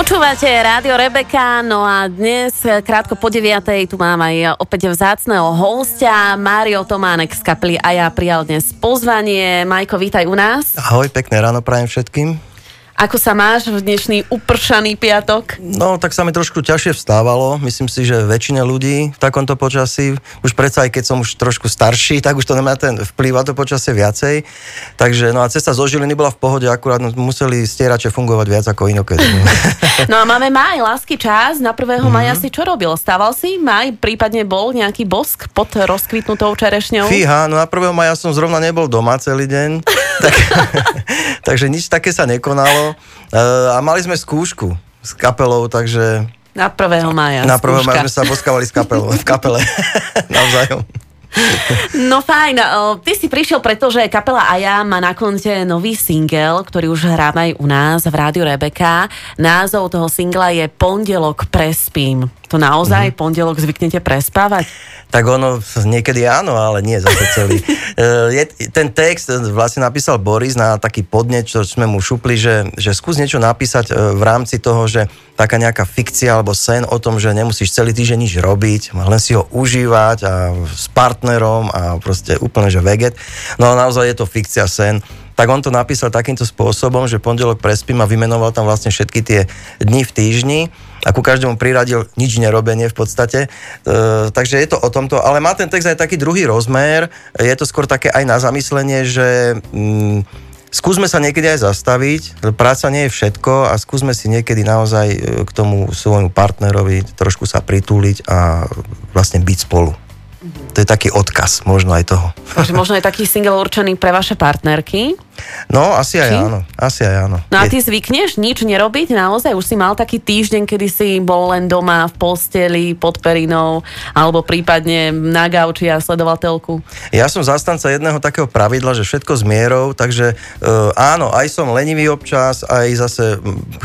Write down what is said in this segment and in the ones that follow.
Počúvate Rádio Rebeka, no a dnes krátko po 9. tu mám aj opäť vzácného hostia, Mário Tománek z kapely a ja prijal dnes pozvanie. Majko, vítaj u nás. Ahoj, pekné ráno prajem všetkým. Ako sa máš v dnešný upršaný piatok? No, tak sa mi trošku ťažšie vstávalo. Myslím si, že väčšina ľudí v takomto počasí, už predsa aj keď som už trošku starší, tak už to nemá ten vplyv a to počasie viacej. Takže, no a cesta zo Žiliny bola v pohode, akurát museli stierače fungovať viac ako inokedy. no a máme maj, lásky čas. Na 1. Mm-hmm. maja si čo robil? Stával si maj, prípadne bol nejaký bosk pod rozkvitnutou čerešňou? Fíha, no na 1. maja som zrovna nebol doma celý deň. Tak, takže nič také sa nekonalo. Uh, a mali sme skúšku s kapelou, takže... Na 1. maja. Na 1. maja sme sa boskávali s kapelou, v kapele. Navzájom. No fajn, ty si prišiel, pretože kapela Aja má na konte nový single, ktorý už hráme aj u nás v Rádiu Rebeka. Názov toho singla je Pondelok prespím. To naozaj mm-hmm. pondelok zvyknete prespávať? Tak ono niekedy áno, ale nie zase celý. E, ten text vlastne napísal Boris na taký podnet, čo sme mu šupli, že, že skús niečo napísať e, v rámci toho, že taká nejaká fikcia alebo sen o tom, že nemusíš celý týždeň nič robiť, len si ho užívať a s partnerom a proste úplne, že veget. No a naozaj je to fikcia, sen tak on to napísal takýmto spôsobom, že pondelok prespím a vymenoval tam vlastne všetky tie dni v týždni a ku každému priradil nič nerobenie v podstate. E, takže je to o tomto, ale má ten text aj taký druhý rozmer, je to skôr také aj na zamyslenie, že mm, skúsme sa niekedy aj zastaviť, práca nie je všetko a skúsme si niekedy naozaj e, k tomu svojmu partnerovi trošku sa pritúliť a vlastne byť spolu. To je taký odkaz možno aj toho. Takže možno je taký single určený pre vaše partnerky? No, asi aj Či? áno. Asi aj áno. No a ty zvykneš nič nerobiť? Naozaj už si mal taký týždeň, kedy si bol len doma v posteli, pod perinou, alebo prípadne na gauči a sledoval telku? Ja som zastanca jedného takého pravidla, že všetko s mierou, takže uh, áno, aj som lenivý občas, aj zase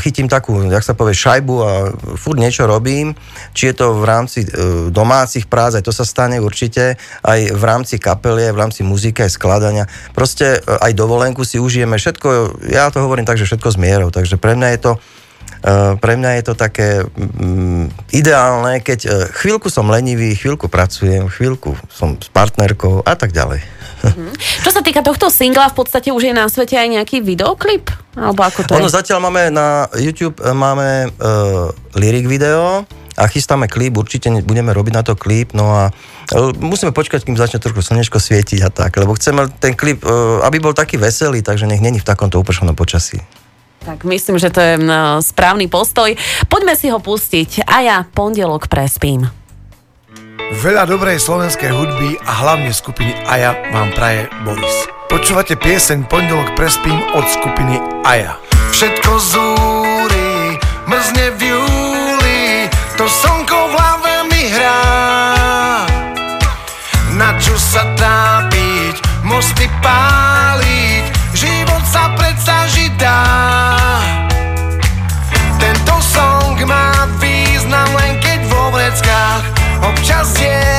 chytím takú, jak sa povie, šajbu a furt niečo robím. Či je to v rámci uh, domácich prác, aj to sa stane určite, aj v rámci kapelie, v rámci muziky, aj skladania. Proste uh, aj dovolenku si užijeme všetko, ja to hovorím tak, že všetko s mierou, takže pre mňa je to Uh, pre mňa je to také um, ideálne, keď uh, chvíľku som lenivý, chvíľku pracujem, chvíľku som s partnerkou a tak ďalej. Mm-hmm. Čo sa týka tohto singla, v podstate už je na svete aj nejaký videoklip? Alebo ako to ono je? zatiaľ máme na YouTube e, máme uh, lyric video, a chystáme klip, určite budeme robiť na to klip, no a e, musíme počkať, kým začne trošku slnečko svietiť a tak, lebo chceme ten klip, e, aby bol taký veselý, takže nech není v takomto upršanom počasí. Tak myslím, že to je správny postoj. Poďme si ho pustiť a ja pondelok prespím. Veľa dobrej slovenskej hudby a hlavne skupiny Aja vám praje Boris. Počúvate pieseň Pondelok prespím od skupiny Aja. Všetko zúri, mrzne v júli, to slnko v hlave mi hrá. Na čo sa tápiť, mosty páliť, život sa predsa žiť dá. Tento song má význam len keď vo vreckách občas diery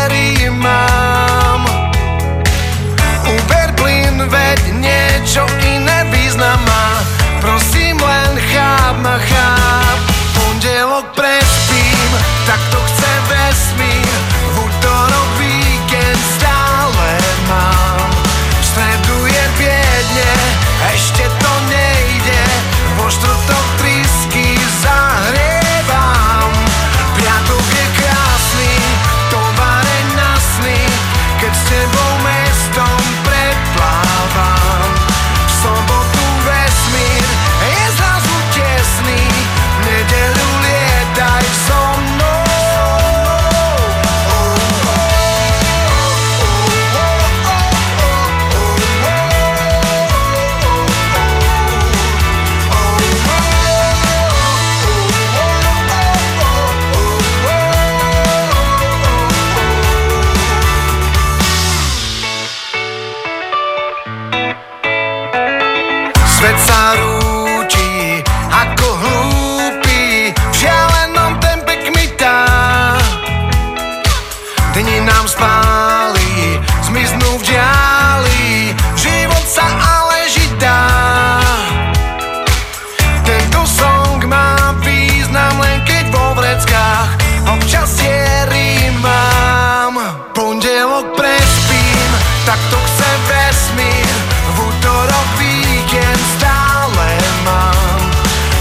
pondelok prespím, tak to chce vesmír, v útorok víkend stále mám.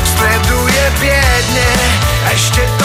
V stredu je biedne, ešte to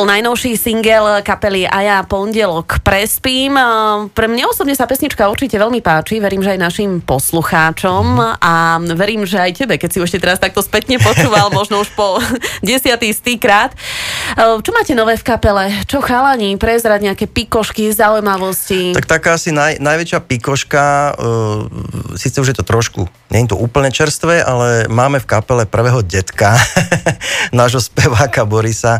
bol najnovší single kapely A ja pondelok prespím. Pre mňa osobne sa pesnička určite veľmi páči, verím, že aj našim poslucháčom a verím, že aj tebe, keď si už teraz takto spätne počúval, možno už po desiatý stýkrát. Čo máte nové v kapele? Čo chalani? Prezrať nejaké pikošky, zaujímavosti? Tak taká asi naj, najväčšia pikoška, uh, síce už je to trošku, nie je to úplne čerstvé, ale máme v kapele prvého detka, nášho speváka Borisa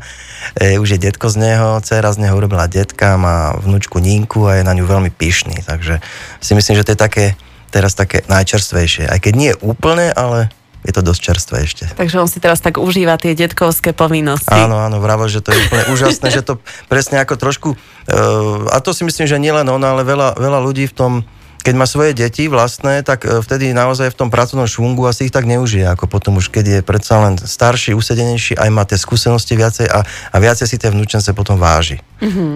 e, už je detko z neho, dcera z neho urobila detka, má vnúčku Ninku a je na ňu veľmi pyšný, takže si myslím, že to je také, teraz také najčerstvejšie. Aj keď nie je úplne, ale je to dosť čerstvé ešte. Takže on si teraz tak užíva tie detkovské povinnosti. Áno, áno, vravel, že to je úplne úžasné, že to presne ako trošku, uh, a to si myslím, že nielen on, ale veľa, veľa ľudí v tom, keď má svoje deti vlastné, tak e, vtedy naozaj v tom pracovnom švungu asi ich tak neužije, ako potom už keď je predsa len starší, usedenejší, aj má tie skúsenosti viacej a, a viacej si tie vnúčence potom váži. Mm-hmm.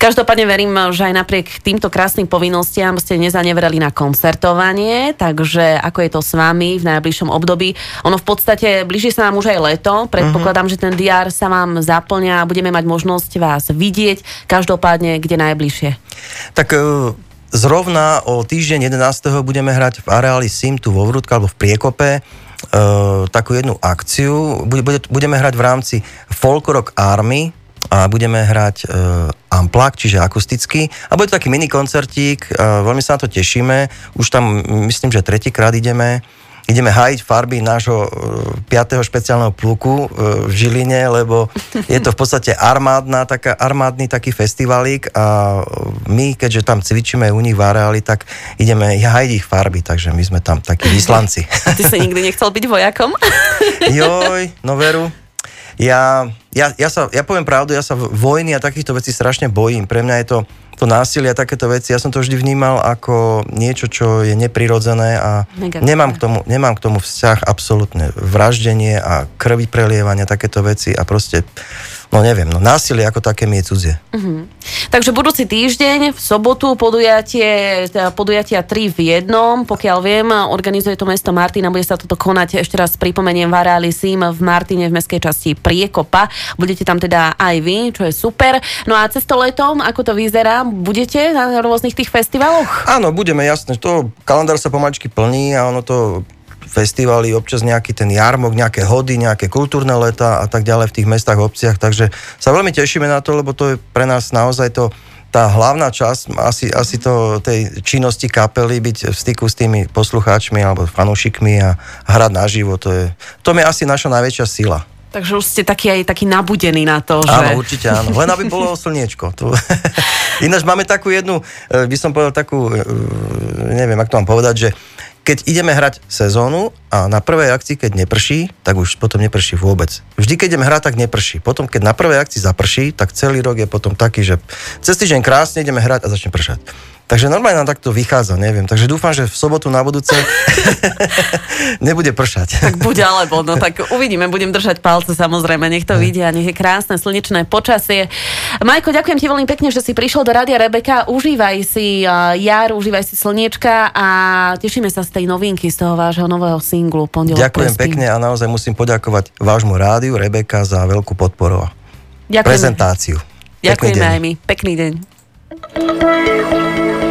Každopádne verím, že aj napriek týmto krásnym povinnostiam ste nezanevreli na koncertovanie, takže ako je to s vami v najbližšom období? Ono v podstate blíži sa nám už aj leto, predpokladám, mm-hmm. že ten diár sa vám zaplňa a budeme mať možnosť vás vidieť, každopádne kde najbližšie? Tak e, Zrovna o týždeň 11. budeme hrať v areáli SIM tu vo Vrútka alebo v Priekope e, takú jednu akciu. Bude, bude, budeme hrať v rámci Folk Rock Army a budeme hrať e, amplak, čiže akusticky. A bude to taký mini koncertík, e, veľmi sa na to tešíme. Už tam myslím, že tretíkrát ideme ideme hájiť farby nášho 5. E, špeciálneho pluku e, v Žiline, lebo je to v podstate armádna, taká, armádny taký festivalík a my, keďže tam cvičíme u nich v areáli, tak ideme hájiť ich farby, takže my sme tam takí vyslanci. A ty si nikdy nechcel byť vojakom? Joj, no veru. Ja, ja, ja, sa, ja poviem pravdu, ja sa vojny a takýchto vecí strašne bojím. Pre mňa je to to násilie a takéto veci, ja som to vždy vnímal ako niečo, čo je neprirodzené a nemám k, tomu, nemám k tomu vzťah absolútne. Vraždenie a krvi prelievania, takéto veci a proste no neviem, no násilie ako také mi je cudzie. Uh-huh. Takže budúci týždeň, v sobotu podujatie, teda podujatia 3 v jednom, pokiaľ viem, organizuje to mesto Martina, bude sa toto konať, ešte raz pripomeniem, v areáli SIM v Martine v mestskej časti Priekopa. Budete tam teda aj vy, čo je super. No a cez to letom, ako to vyzerá, budete na rôznych tých festivaloch? Áno, budeme, jasné. To kalendár sa pomaličky plní a ono to festivaly, občas nejaký ten jarmok, nejaké hody, nejaké kultúrne leta a tak ďalej v tých mestách, obciach, takže sa veľmi tešíme na to, lebo to je pre nás naozaj to tá hlavná časť asi, asi to, tej činnosti kapely, byť v styku s tými poslucháčmi alebo fanúšikmi a hrať naživo, to je, to je asi naša najväčšia sila. Takže už ste taký aj taký nabudení na to, že... Áno, určite áno. Len aby bolo slniečko. Tu... Ináč máme takú jednu, eh, by som povedal takú, eh, neviem, ako to mám povedať, že keď ideme hrať sezónu a na prvej akcii, keď neprší, tak už potom neprší vôbec. Vždy, keď ideme hrať, tak neprší. Potom, keď na prvej akcii zaprší, tak celý rok je potom taký, že cez týždeň krásne ideme hrať a začne pršať. Takže normálne nám takto vychádza, neviem. Takže dúfam, že v sobotu na budúce nebude pršať. Tak buď alebo, no tak uvidíme, budem držať palce samozrejme, nech to vidia, nech je krásne slnečné počasie. Majko, ďakujem ti veľmi pekne, že si prišiel do Rádia Rebeka. Užívaj si jar, užívaj si slniečka a tešíme sa z tej novinky, z toho vášho nového singlu Pondelok Ďakujem prespím. pekne a naozaj musím poďakovať vášmu rádiu Rebeka za veľkú podporu a Ďakujeme. prezentáciu. Ďakujeme aj my. Pekný deň. Thank you.